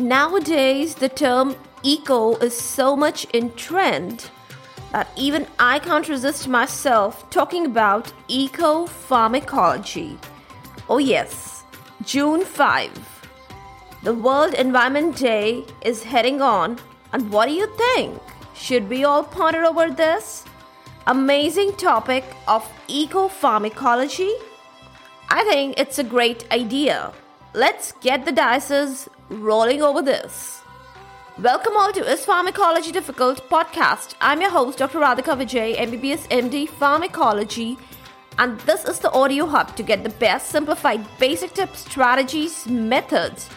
Nowadays, the term eco is so much in trend that even I can't resist myself talking about eco pharmacology. Oh, yes, June 5. The World Environment Day is heading on, and what do you think? Should we all ponder over this amazing topic of eco pharmacology? I think it's a great idea. Let's get the dices rolling over this. Welcome all to Is Pharmacology Difficult podcast. I'm your host, Dr. Radhika Vijay, MBBS MD Pharmacology, and this is the audio hub to get the best simplified basic tips, strategies, methods,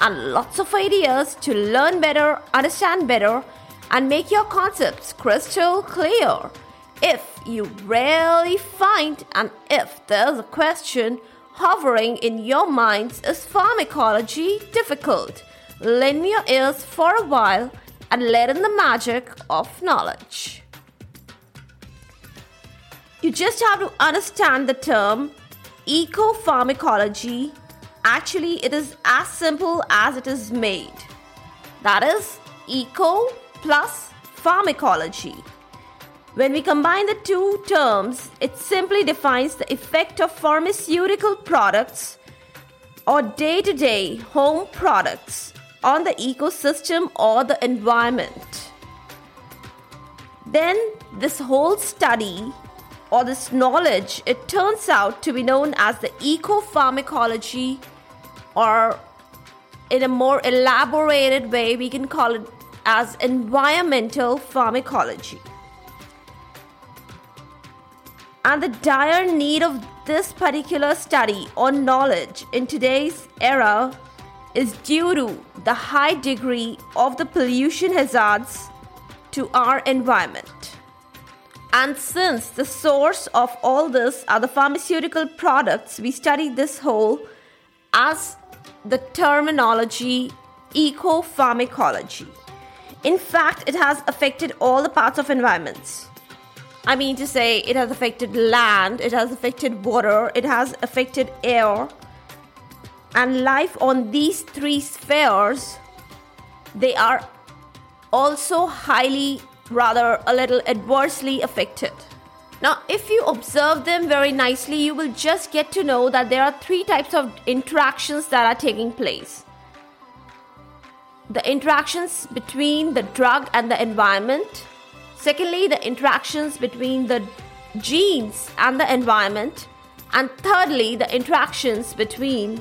and lots of ideas to learn better, understand better, and make your concepts crystal clear. If you really find and if there's a question, hovering in your minds is pharmacology difficult? Lend your ears for a while and let in the magic of knowledge. You just have to understand the term ecopharmacology. Actually, it is as simple as it is made. That is eco plus pharmacology. When we combine the two terms, it simply defines the effect of pharmaceutical products or day to day home products on the ecosystem or the environment. Then, this whole study or this knowledge, it turns out to be known as the ecopharmacology, or in a more elaborated way, we can call it as environmental pharmacology and the dire need of this particular study or knowledge in today's era is due to the high degree of the pollution hazards to our environment. And since the source of all this are the pharmaceutical products, we study this whole as the terminology eco pharmacology. In fact, it has affected all the parts of environments I mean to say, it has affected land, it has affected water, it has affected air. And life on these three spheres, they are also highly, rather a little adversely affected. Now, if you observe them very nicely, you will just get to know that there are three types of interactions that are taking place the interactions between the drug and the environment Secondly, the interactions between the genes and the environment. And thirdly, the interactions between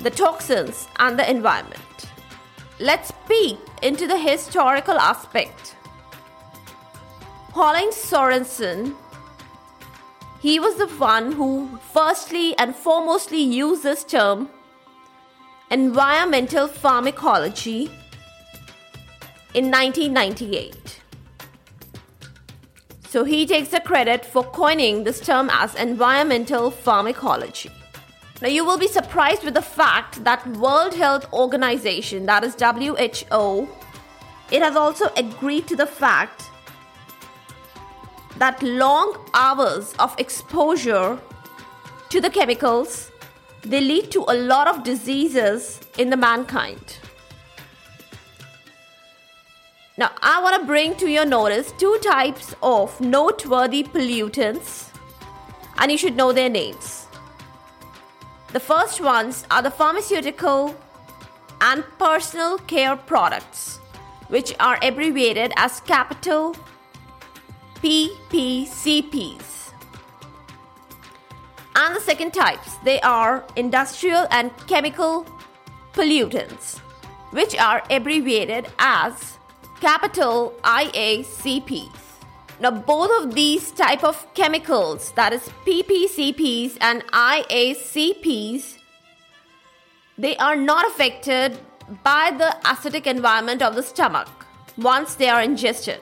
the toxins and the environment. Let's peek into the historical aspect. Pauline Sorensen, he was the one who firstly and foremostly used this term environmental pharmacology in 1998. So he takes the credit for coining this term as environmental pharmacology. Now you will be surprised with the fact that World Health Organization that is WHO it has also agreed to the fact that long hours of exposure to the chemicals they lead to a lot of diseases in the mankind. Now, I want to bring to your notice two types of noteworthy pollutants, and you should know their names. The first ones are the pharmaceutical and personal care products, which are abbreviated as capital PPCPs. And the second types, they are industrial and chemical pollutants, which are abbreviated as capital IACPs. Now both of these type of chemicals that is PPCPs and IACPs they are not affected by the acidic environment of the stomach once they are ingested.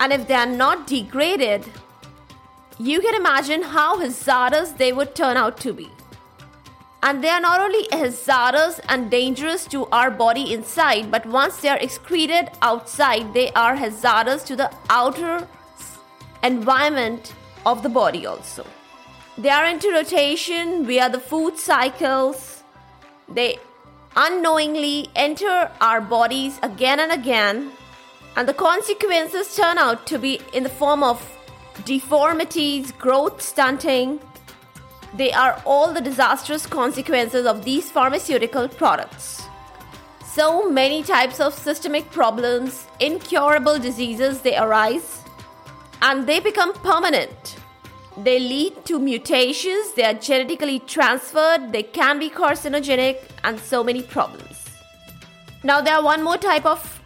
And if they are not degraded, you can imagine how hazardous they would turn out to be and they are not only hazardous and dangerous to our body inside, but once they are excreted outside, they are hazardous to the outer environment of the body also. They are into rotation via the food cycles They unknowingly enter our bodies again and again, and the consequences turn out to be in the form of deformities, growth stunting. They are all the disastrous consequences of these pharmaceutical products. So many types of systemic problems, incurable diseases, they arise and they become permanent. They lead to mutations, they are genetically transferred, they can be carcinogenic, and so many problems. Now, there are one more type of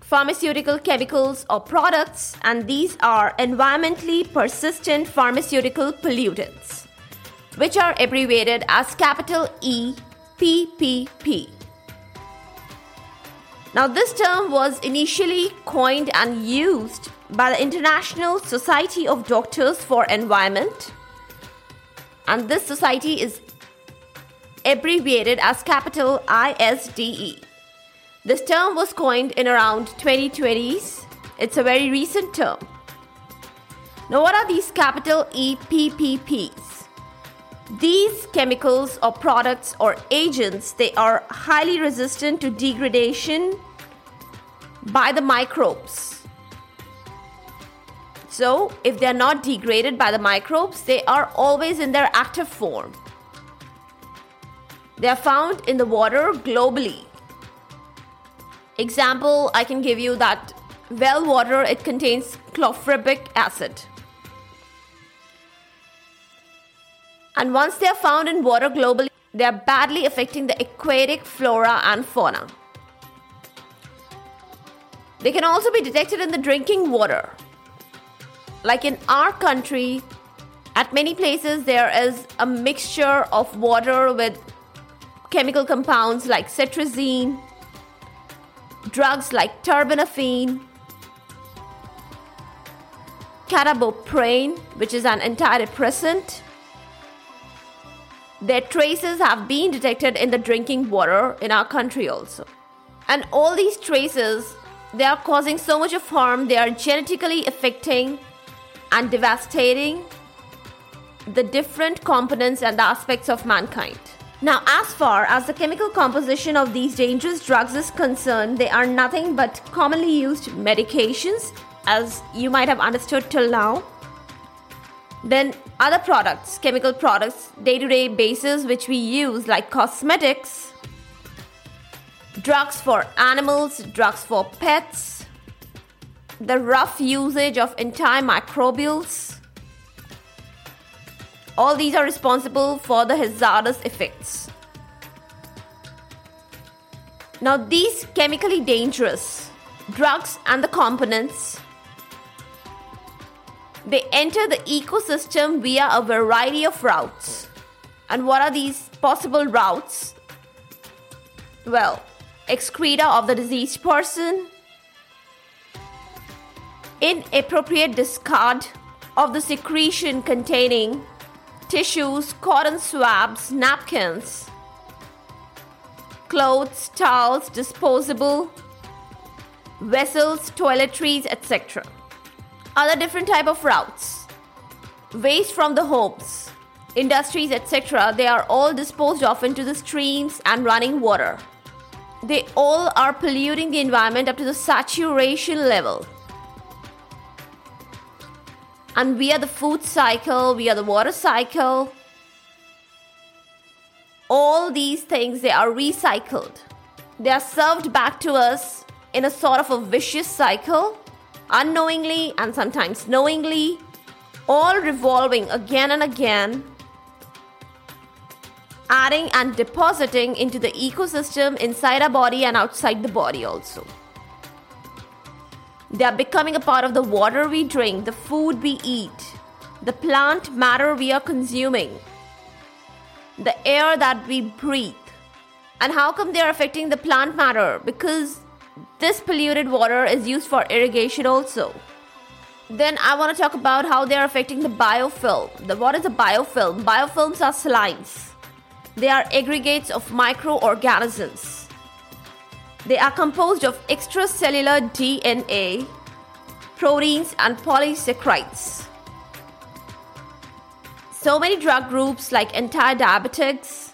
pharmaceutical chemicals or products, and these are environmentally persistent pharmaceutical pollutants, which are abbreviated as capital E PPP. Now, this term was initially coined and used by the International Society of Doctors for Environment, and this society is abbreviated as capital ISDE. This term was coined in around 2020s. It's a very recent term. Now, what are these capital EPPPs? These chemicals or products or agents, they are highly resistant to degradation by the microbes. So, if they are not degraded by the microbes, they are always in their active form. They are found in the water globally. Example, I can give you that well water it contains clofibric acid. And once they are found in water globally, they are badly affecting the aquatic flora and fauna. They can also be detected in the drinking water. Like in our country, at many places there is a mixture of water with chemical compounds like cetirizine, drugs like terbinafine, citalopram, which is an antidepressant, their traces have been detected in the drinking water in our country also. And all these traces, they are causing so much of harm, they are genetically affecting and devastating the different components and aspects of mankind. Now, as far as the chemical composition of these dangerous drugs is concerned, they are nothing but commonly used medications, as you might have understood till now. Then other products, chemical products, day-to-day basis which we use like cosmetics, drugs for animals, drugs for pets, the rough usage of antimicrobials. All these are responsible for the hazardous effects. Now, these chemically dangerous drugs and the components they enter the ecosystem via a variety of routes. And what are these possible routes? Well, excreta of the diseased person, inappropriate discard of the secretion containing tissues, cotton swabs, napkins, clothes, towels, disposable vessels, toiletries, etc other different type of routes. Waste from the homes industries etc they are all disposed of into the streams and running water. They all are polluting the environment up to the saturation level. And we are the food cycle we are the water cycle. All these things they are recycled. They are served back to us in a sort of a vicious cycle unknowingly and sometimes knowingly, all revolving again and again, adding and depositing into the ecosystem inside our body and outside the body also. They are becoming a part of the water we drink, the food we eat, the plant matter we are consuming, the air that we breathe. And how come they are affecting the plant matter? Because this polluted water is used for irrigation also. Then I want to talk about how they are affecting the biofilm. The, what is a biofilm? Biofilms are slimes. They are aggregates of microorganisms. They are composed of extracellular DNA, proteins, and polysaccharides. So many drug groups like anti diabetics,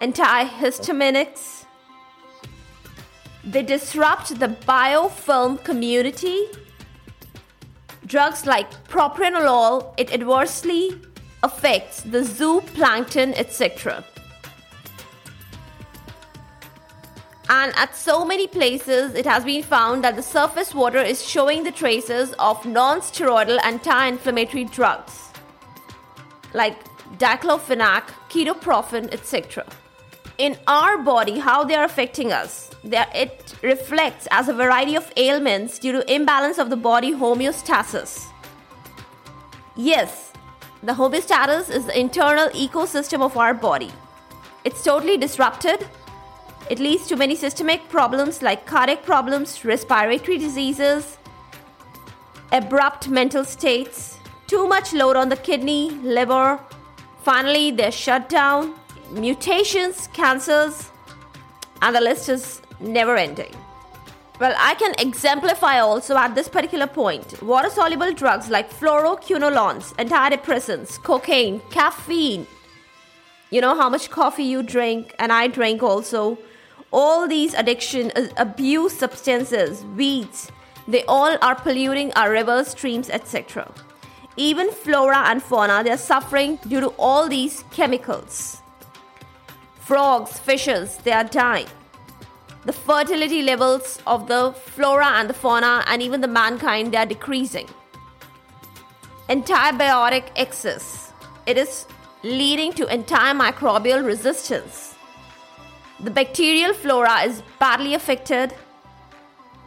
antihistaminics. They disrupt the biofilm community. Drugs like propranolol, it adversely affects the zooplankton, etc. And at so many places, it has been found that the surface water is showing the traces of non steroidal anti inflammatory drugs like diclofenac, ketoprofen, etc. In our body, how they are affecting us, it reflects as a variety of ailments due to imbalance of the body homeostasis. Yes, the homeostasis is the internal ecosystem of our body. It's totally disrupted it leads to many systemic problems like cardiac problems, respiratory diseases, abrupt mental states, too much load on the kidney, liver. Finally, they're shut down, mutations, cancers, and the list is never ending. Well, I can exemplify also at this particular point. Water soluble drugs like fluoroquinolones, antidepressants, cocaine, caffeine. You know how much coffee you drink, and I drink also all these addiction uh, abuse substances weeds they all are polluting our rivers streams etc even flora and fauna they are suffering due to all these chemicals frogs fishes they are dying the fertility levels of the flora and the fauna and even the mankind they are decreasing antibiotic excess it is leading to antimicrobial resistance the bacterial flora is badly affected.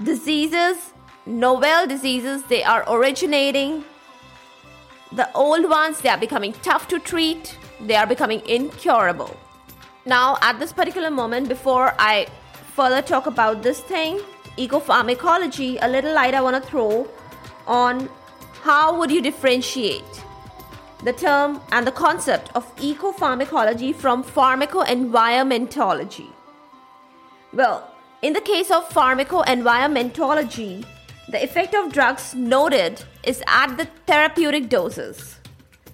Diseases, novel diseases, they are originating. The old ones, they are becoming tough to treat. They are becoming incurable. Now, at this particular moment, before I further talk about this thing, ecopharmacology, a little light I want to throw on how would you differentiate the term and the concept of ecopharmacology from pharmacoenvironmentology. Well, in the case of pharmacoenvironmentology, the effect of drugs noted is at the therapeutic doses.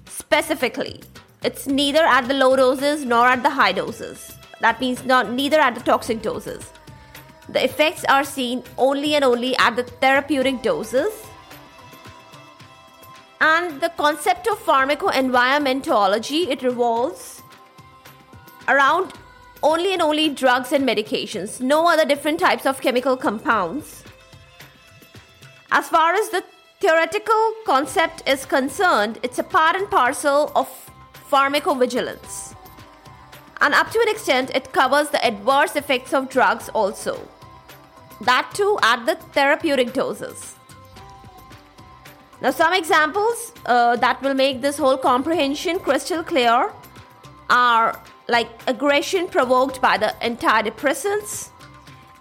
Specifically, it's neither at the low doses nor at the high doses. That means not neither at the toxic doses. The effects are seen only and only at the therapeutic doses and the concept of pharmacoenvironmentology, it revolves around only and only drugs and medications, no other different types of chemical compounds. As far as the theoretical concept is concerned, it's a part and parcel of pharmacovigilance. And up to an extent, it covers the adverse effects of drugs also. That too at the therapeutic doses. Now, some examples uh, that will make this whole comprehension crystal clear are like aggression provoked by the antidepressants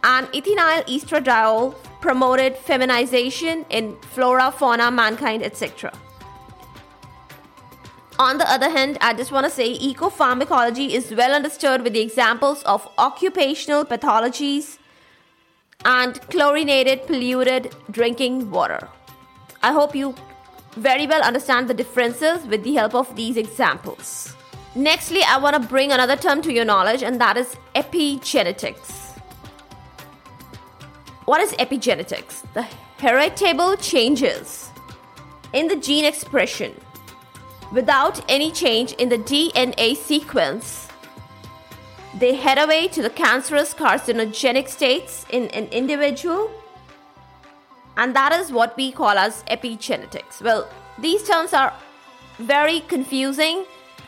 and ethinyl estradiol promoted feminization in flora, fauna, mankind, etc. On the other hand, I just want to say ecopharmacology is well understood with the examples of occupational pathologies and chlorinated polluted drinking water. I hope you very well understand the differences with the help of these examples. Nextly, I want to bring another term to your knowledge, and that is epigenetics. What is epigenetics? The heritable changes in the gene expression without any change in the DNA sequence. They head away to the cancerous carcinogenic states in an individual and that is what we call as epigenetics. Well, these terms are very confusing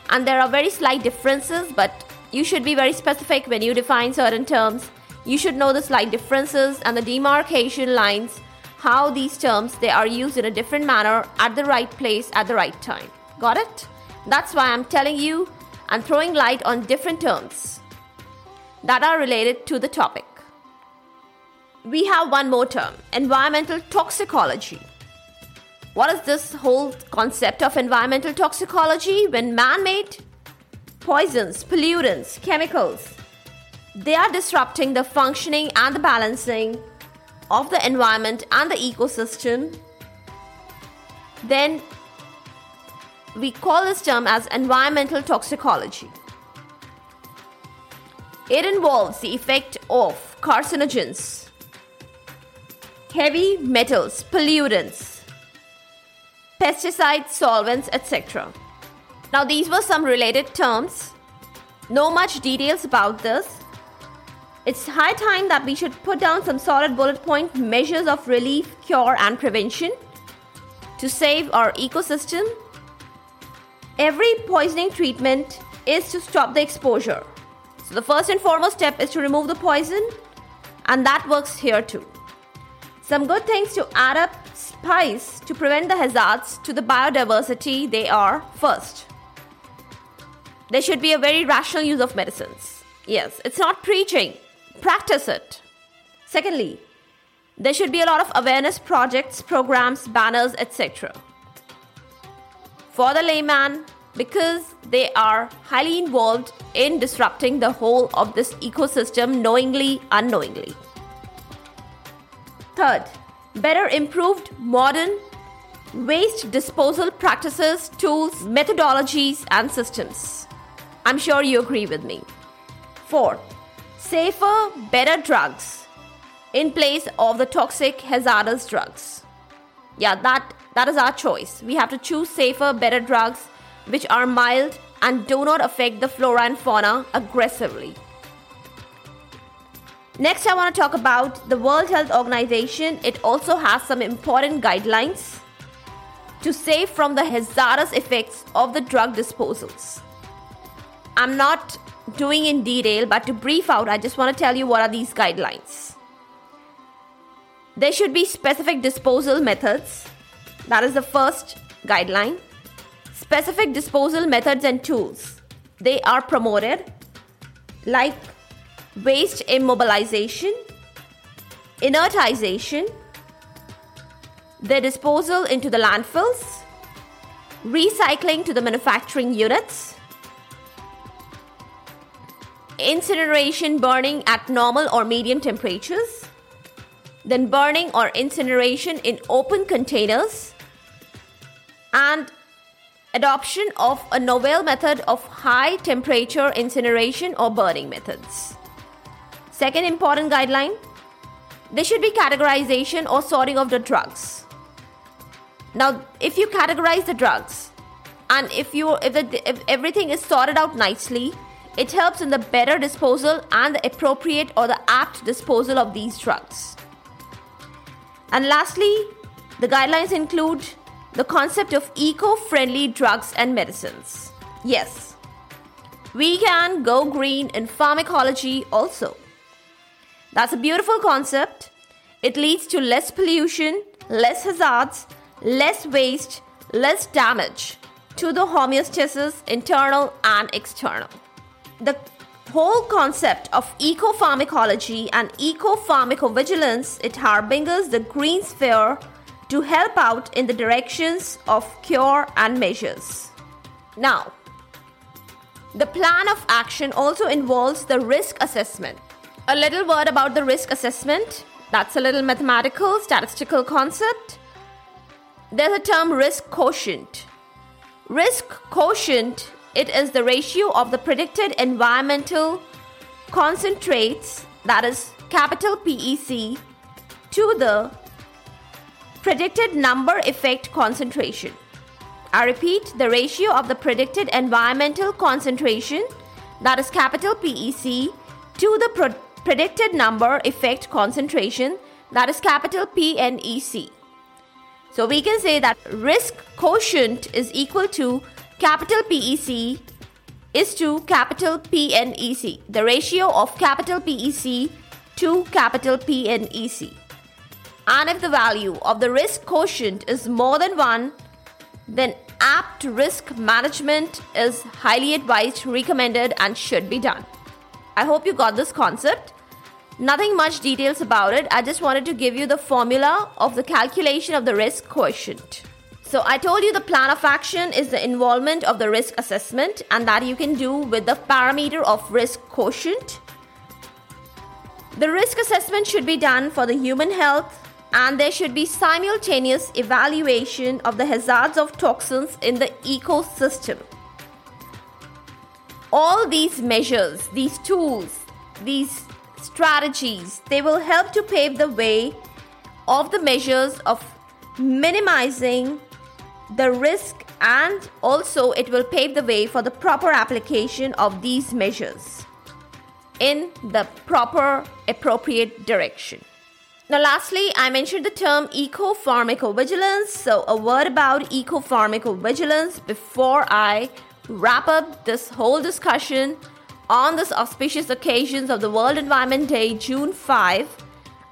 and there are very slight differences, but you should be very specific when you define certain terms. You should know the slight differences and the demarcation lines, how these terms they are used in a different manner at the right place at the right time. Got it? That's why I'm telling you and throwing light on different terms that are related to the topic we have one more term environmental toxicology. What is this whole concept of environmental toxicology? When man made poisons, pollutants, chemicals, they are disrupting the functioning and the balancing of the environment and the ecosystem, then we call this term as environmental toxicology. It involves the effect of carcinogens, heavy metals, pollutants, pesticides, solvents, etc. Now, these were some related terms. No much details about this. It's high time that we should put down some solid bullet point measures of relief, cure, and prevention to save our ecosystem. Every poisoning treatment is to stop the exposure. So, the first and foremost step is to remove the poison, and that works here too. Some good things to add up spice to prevent the hazards to the biodiversity they are first. There should be a very rational use of medicines. Yes, it's not preaching, practice it. Secondly, there should be a lot of awareness projects, programs, banners, etc. For the layman, because they are highly involved in disrupting the whole of this ecosystem knowingly, unknowingly. Third, better improved modern waste disposal practices, tools, methodologies, and systems. I'm sure you agree with me. Fourth, safer, better drugs in place of the toxic, hazardous drugs. Yeah, that, that is our choice. We have to choose safer, better drugs which are mild and do not affect the flora and fauna aggressively. Next, I want to talk about the World Health Organization. It also has some important guidelines to save from the hazardous effects of the drug disposals. I'm not doing in detail, but to brief out, I just want to tell you what are these guidelines. There should be specific disposal methods. That is the first guideline. Specific disposal methods and tools. They are promoted like waste immobilization, inertization, their disposal into the landfills, recycling to the manufacturing units, incineration burning at normal or medium temperatures, then burning or incineration in open containers, and adoption of a novel method of high temperature incineration or burning methods. Second important guideline there should be categorization or sorting of the drugs. Now, if you categorize the drugs and if you if, the, if everything is sorted out nicely, it helps in the better disposal and the appropriate or the apt disposal of these drugs. And lastly, the guidelines include the concept of eco friendly drugs and medicines. Yes, we can go green in pharmacology also. That's a beautiful concept. It leads to less pollution, less hazards, less waste, less damage to the homeostasis, internal and external the whole concept of eco pharmacology and ecopharmacovigilance it harbingers the green sphere to help out in the directions of cure and measures. Now the plan of action also involves the risk assessment. A little word about the risk assessment. That's a little mathematical statistical concept. There's a term risk quotient. Risk quotient it is the ratio of the predicted environmental concentrates, that is capital PEC, to the predicted number effect concentration. I repeat, the ratio of the predicted environmental concentration, that is capital PEC, to the pro- predicted number effect concentration, that is capital PNEC. So we can say that risk quotient is equal to capital PEC is to capital PNEC, the ratio of capital PEC to capital PNEC. And if the value of the risk quotient is more than 1, then apt risk management is highly advised, recommended, and should be done. I hope you got this concept. Nothing much details about it. I just wanted to give you the formula of the calculation of the risk quotient. So, I told you the plan of action is the involvement of the risk assessment, and that you can do with the parameter of risk quotient. The risk assessment should be done for the human health, and there should be simultaneous evaluation of the hazards of toxins in the ecosystem. All these measures, these tools, these strategies they will help to pave the way of the measures of minimizing the risk and also it will pave the way for the proper application of these measures in the proper appropriate direction. Now, lastly, I mentioned the term eco pharmacovigilance. So, a word about eco pharmacovigilance before I wrap up this whole discussion on this auspicious occasions of the World Environment Day, June 5,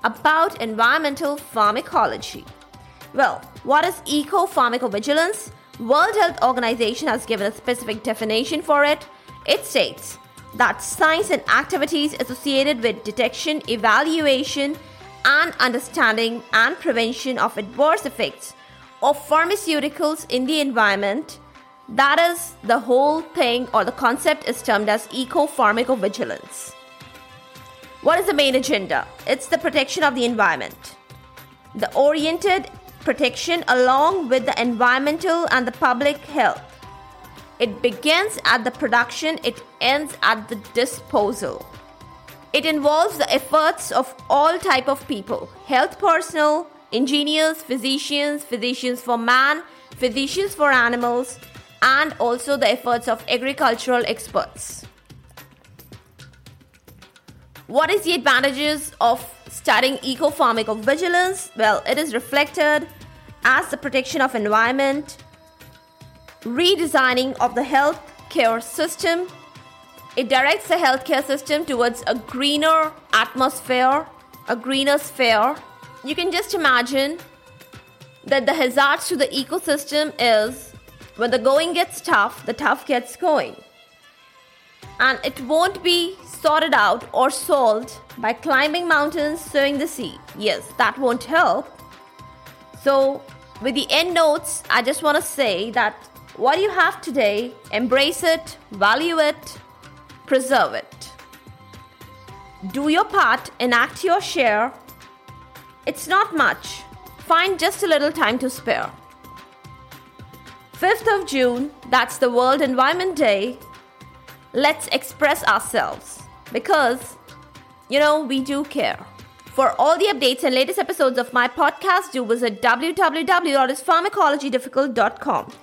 about environmental pharmacology. Well, what is eco pharmacovigilance? World Health Organization has given a specific definition for it. It states that science and activities associated with detection, evaluation, and understanding and prevention of adverse effects of pharmaceuticals in the environment. That is the whole thing, or the concept is termed as eco pharmacovigilance. What is the main agenda? It's the protection of the environment. The oriented protection along with the environmental and the public health. It begins at the production, it ends at the disposal. It involves the efforts of all type of people, health personnel, engineers, physicians, physicians for man, physicians for animals, and also the efforts of agricultural experts. What is the advantages of studying eco pharmacovigilance? Well, it is reflected as the protection of environment, redesigning of the health care system, it directs the healthcare system towards a greener atmosphere, a greener sphere. You can just imagine that the hazards to the ecosystem is when the going gets tough, the tough gets going. And it won't be sorted out or solved by climbing mountains, sowing the sea. Yes, that won't help. So, with the end notes, I just want to say that what you have today, embrace it, value it, preserve it. Do your part, enact your share. It's not much. Find just a little time to spare. 5th of June, that's the World Environment Day. Let's express ourselves because, you know, we do care. For all the updates and latest episodes of my podcast, do visit www.ispharmacologydifficult.com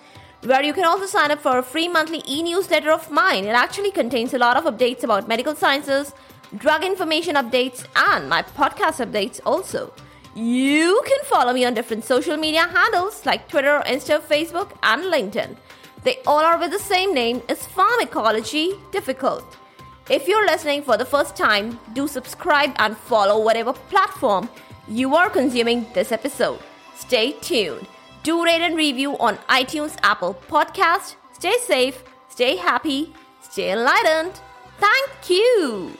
where you can also sign up for a free monthly e newsletter of mine. It actually contains a lot of updates about medical sciences, drug information updates, and my podcast updates also. You can follow me on different social media handles like Twitter, Insta, Facebook, and LinkedIn. They all are with the same name as Pharmacology Difficult. If you're listening for the first time, do subscribe and follow whatever platform you are consuming this episode. Stay tuned. Do rate and review on iTunes, Apple Podcast. Stay safe, stay happy, stay enlightened. Thank you.